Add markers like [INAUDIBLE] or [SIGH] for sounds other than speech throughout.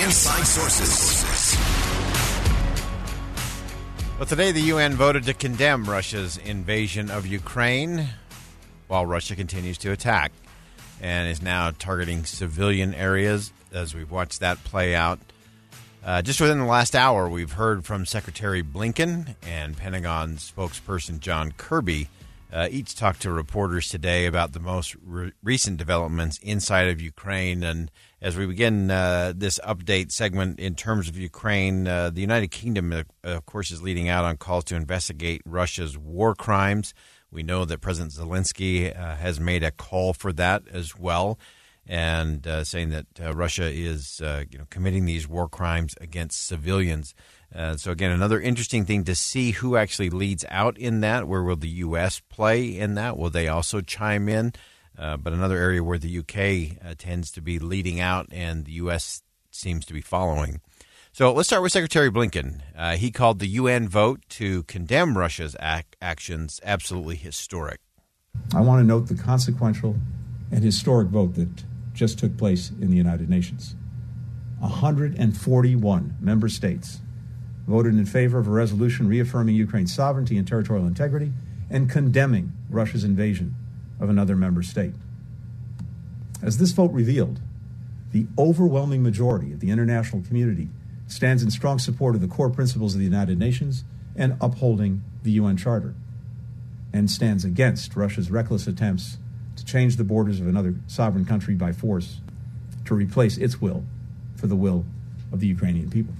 Inside Sources. Well, today the UN voted to condemn Russia's invasion of Ukraine while Russia continues to attack and is now targeting civilian areas as we've watched that play out. Uh, just within the last hour, we've heard from Secretary Blinken and Pentagon spokesperson John Kirby uh, each talked to reporters today about the most re- recent developments inside of Ukraine. And as we begin uh, this update segment in terms of Ukraine, uh, the United Kingdom, uh, of course, is leading out on calls to investigate Russia's war crimes. We know that President Zelensky uh, has made a call for that as well, and uh, saying that Russia is, you know, committing these war crimes against civilians. Uh, so again, another interesting thing to see who actually leads out in that. Where will the U.S. play in that? Will they also chime in? Uh, but another area where the U.K. Uh, tends to be leading out and the U.S. seems to be following. So let's start with Secretary Blinken. Uh, he called the UN vote to condemn Russia's ac- actions absolutely historic. I want to note the consequential and historic vote that just took place in the United Nations. 141 member states voted in favor of a resolution reaffirming Ukraine's sovereignty and territorial integrity and condemning Russia's invasion of another member state. As this vote revealed, the overwhelming majority of the international community stands in strong support of the core principles of the United Nations and upholding the UN Charter, and stands against Russia's reckless attempts to change the borders of another sovereign country by force to replace its will for the will of the Ukrainian people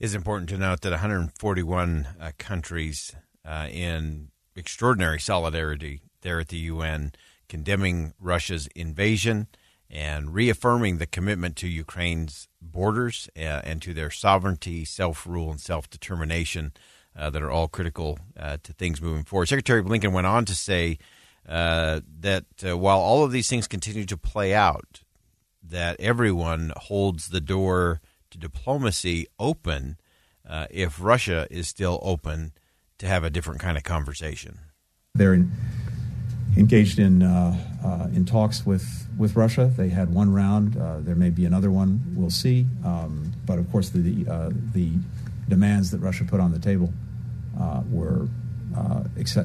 is important to note that 141 uh, countries uh, in extraordinary solidarity there at the UN condemning Russia's invasion and reaffirming the commitment to Ukraine's borders uh, and to their sovereignty, self rule, and self determination uh, that are all critical uh, to things moving forward. Secretary Blinken went on to say uh, that while all of these things continue to play out, that everyone holds the door diplomacy open uh, if Russia is still open to have a different kind of conversation. They're in, engaged in uh, uh, in talks with, with Russia. They had one round. Uh, there may be another one. We'll see. Um, but of course, the uh, the demands that Russia put on the table uh, were ex-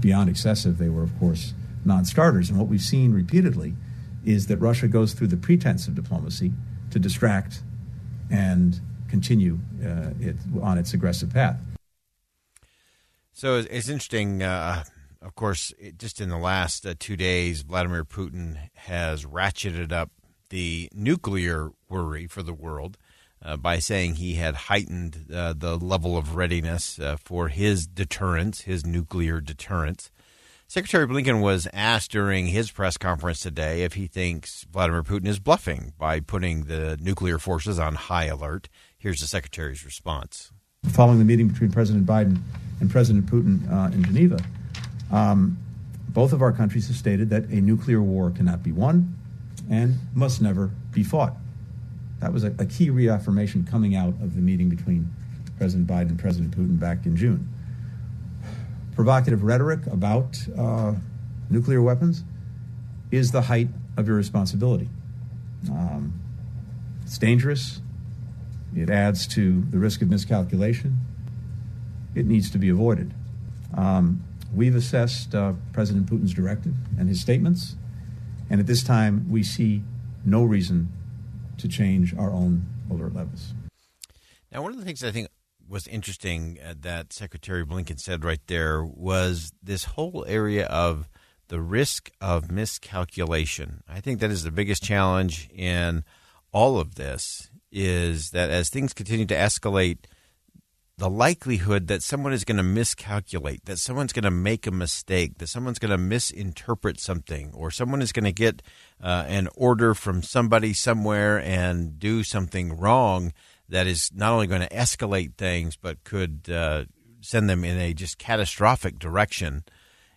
beyond excessive. They were, of course, non-starters. And what we've seen repeatedly is that Russia goes through the pretense of diplomacy to distract and continue uh, it, on its aggressive path. So it's interesting. Uh, of course, it, just in the last uh, two days, Vladimir Putin has ratcheted up the nuclear worry for the world uh, by saying he had heightened uh, the level of readiness uh, for his deterrence, his nuclear deterrence. Secretary Blinken was asked during his press conference today if he thinks Vladimir Putin is bluffing by putting the nuclear forces on high alert. Here's the Secretary's response. Following the meeting between President Biden and President Putin uh, in Geneva, um, both of our countries have stated that a nuclear war cannot be won and must never be fought. That was a, a key reaffirmation coming out of the meeting between President Biden and President Putin back in June provocative rhetoric about uh, nuclear weapons is the height of irresponsibility. Um, it's dangerous. It adds to the risk of miscalculation. It needs to be avoided. Um, we've assessed uh, President Putin's directive and his statements, and at this time, we see no reason to change our own alert levels. Now, one of the things I think was interesting uh, that Secretary Blinken said right there was this whole area of the risk of miscalculation. I think that is the biggest challenge in all of this is that as things continue to escalate, the likelihood that someone is going to miscalculate, that someone's going to make a mistake, that someone's going to misinterpret something, or someone is going to get uh, an order from somebody somewhere and do something wrong that is not only going to escalate things, but could uh, send them in a just catastrophic direction.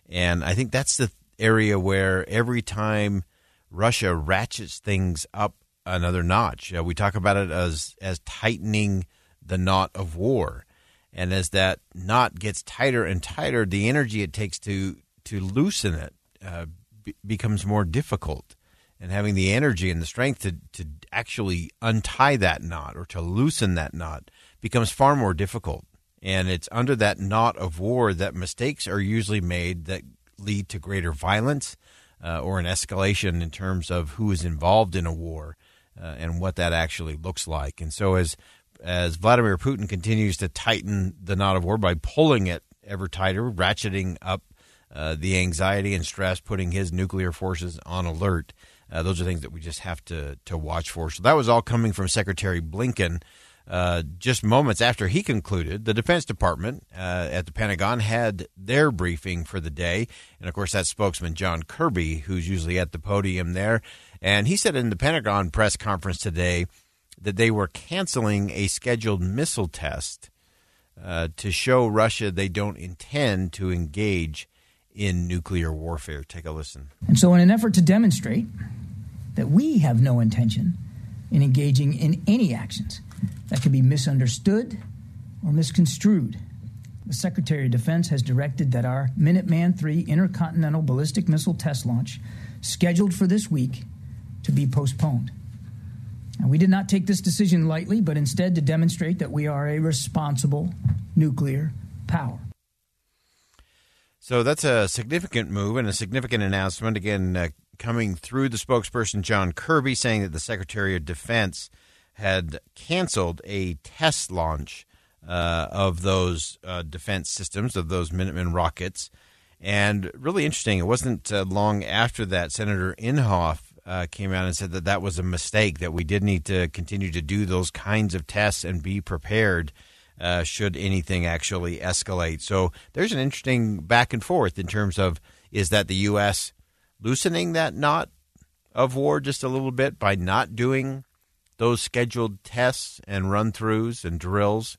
And I think that's the area where every time Russia ratchets things up another notch, uh, we talk about it as as tightening the knot of war. And as that knot gets tighter and tighter, the energy it takes to to loosen it uh, b- becomes more difficult. And having the energy and the strength to, to actually untie that knot or to loosen that knot becomes far more difficult. And it's under that knot of war that mistakes are usually made that lead to greater violence uh, or an escalation in terms of who is involved in a war uh, and what that actually looks like. And so, as as Vladimir Putin continues to tighten the knot of war by pulling it ever tighter, ratcheting up uh, the anxiety and stress, putting his nuclear forces on alert. Uh, those are things that we just have to to watch for. So that was all coming from Secretary Blinken. Uh, just moments after he concluded, the Defense Department uh, at the Pentagon had their briefing for the day. And of course, that's spokesman John Kirby, who's usually at the podium there. And he said in the Pentagon press conference today that they were canceling a scheduled missile test uh, to show Russia they don't intend to engage in nuclear warfare. Take a listen. And so, in an effort to demonstrate that we have no intention in engaging in any actions that could be misunderstood or misconstrued, the Secretary of Defense has directed that our Minuteman III intercontinental ballistic missile test launch, scheduled for this week, to be postponed. And we did not take this decision lightly, but instead to demonstrate that we are a responsible nuclear power. So that's a significant move and a significant announcement. Again, uh, coming through the spokesperson John Kirby saying that the Secretary of Defense had canceled a test launch uh, of those uh, defense systems, of those Minuteman rockets. And really interesting, it wasn't uh, long after that Senator Inhofe uh, came out and said that that was a mistake, that we did need to continue to do those kinds of tests and be prepared uh, should anything actually escalate. So there's an interesting back and forth in terms of is that the U.S. loosening that knot of war just a little bit by not doing those scheduled tests and run throughs and drills?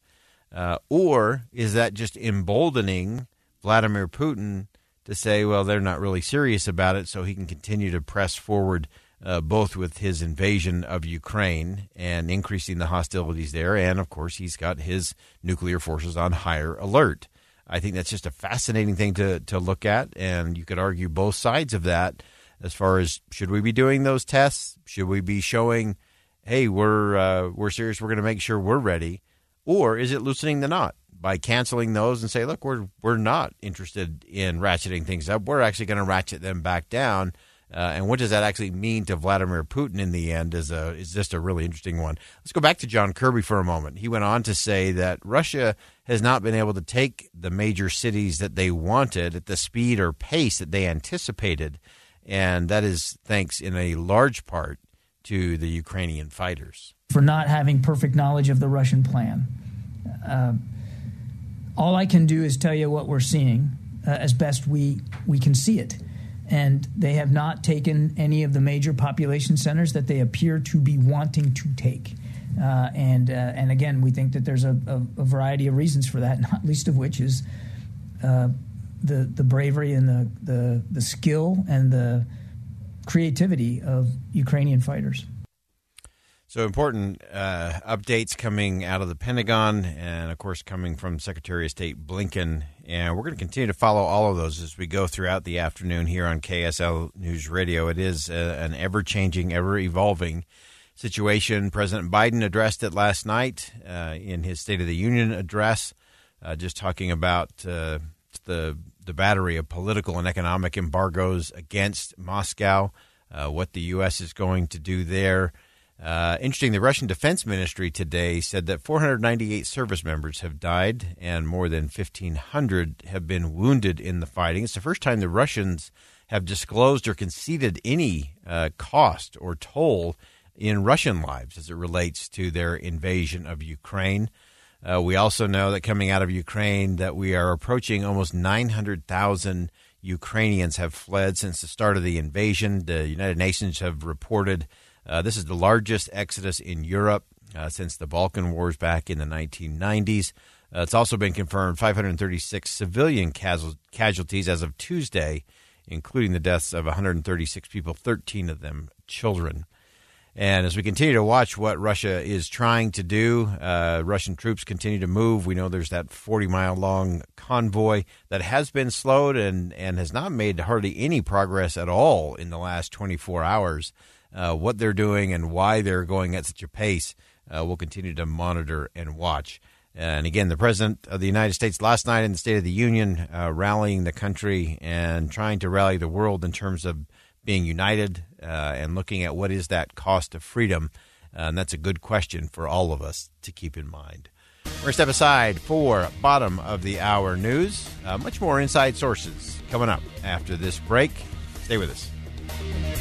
Uh, or is that just emboldening Vladimir Putin to say, well, they're not really serious about it, so he can continue to press forward uh, both with his invasion of Ukraine and increasing the hostilities there, and of course, he's got his nuclear forces on higher alert. I think that's just a fascinating thing to, to look at, and you could argue both sides of that as far as should we be doing those tests? Should we be showing, hey, we're uh, we're serious, we're going to make sure we're ready, or is it loosening the knot? by canceling those and say, look, we're we're not interested in ratcheting things up. We're actually going to ratchet them back down. Uh, and what does that actually mean to Vladimir Putin in the end is a is just a really interesting one. Let's go back to John Kirby for a moment. He went on to say that Russia has not been able to take the major cities that they wanted at the speed or pace that they anticipated, and that is thanks in a large part to the Ukrainian fighters for not having perfect knowledge of the Russian plan. Uh, all I can do is tell you what we're seeing uh, as best we, we can see it. And they have not taken any of the major population centers that they appear to be wanting to take. Uh, and uh, and again, we think that there's a, a, a, variety of reasons for that, [LAUGHS] not least of which is uh, the the bravery and the, the the skill and the creativity of Ukrainian fighters. So important uh, updates coming out of the Pentagon, and of course coming from Secretary of State Blinken. And we're going to continue to follow all of those as we go throughout the afternoon here on KSL News Radio. It is a, uh, an ever-changing, ever-evolving situation. President Biden addressed it last night uh, in his State of the Union address, uh, just talking about uh, the the battery of political and economic embargoes against Moscow, uh, what the U.S. is going to do there. Uh, interesting, the Russian Defense Ministry today said that 498 service members have died and more than 1,500 have been wounded in the fighting. It's the first time the Russians have disclosed or conceded any uh, cost or toll in Russian lives as it relates to their invasion of Ukraine. Uh, we also know that coming out of Ukraine that we are approaching almost 900,000 Ukrainians have fled since the start of the invasion. The United Nations have reported uh, this is the largest exodus in Europe uh, since the Balkan Wars back in the 1990s. Uh, it's also been confirmed 536 civilian casualties as of Tuesday, including the deaths of 136 people, 13 of them children. And as we continue to watch what Russia is trying to do, uh, Russian troops continue to move. We know there's that 40 mile long convoy that has been slowed and, and has not made hardly any progress at all in the last 24 hours. Uh, what they're doing and why they're going at such a pace, uh, we'll continue to monitor and watch. And again, the President of the United States last night in the State of the Union uh, rallying the country and trying to rally the world in terms of being united uh, and looking at what is that cost of freedom. And that's a good question for all of us to keep in mind. We're going to step aside for bottom of the hour news. Uh, much more inside sources coming up after this break. Stay with us.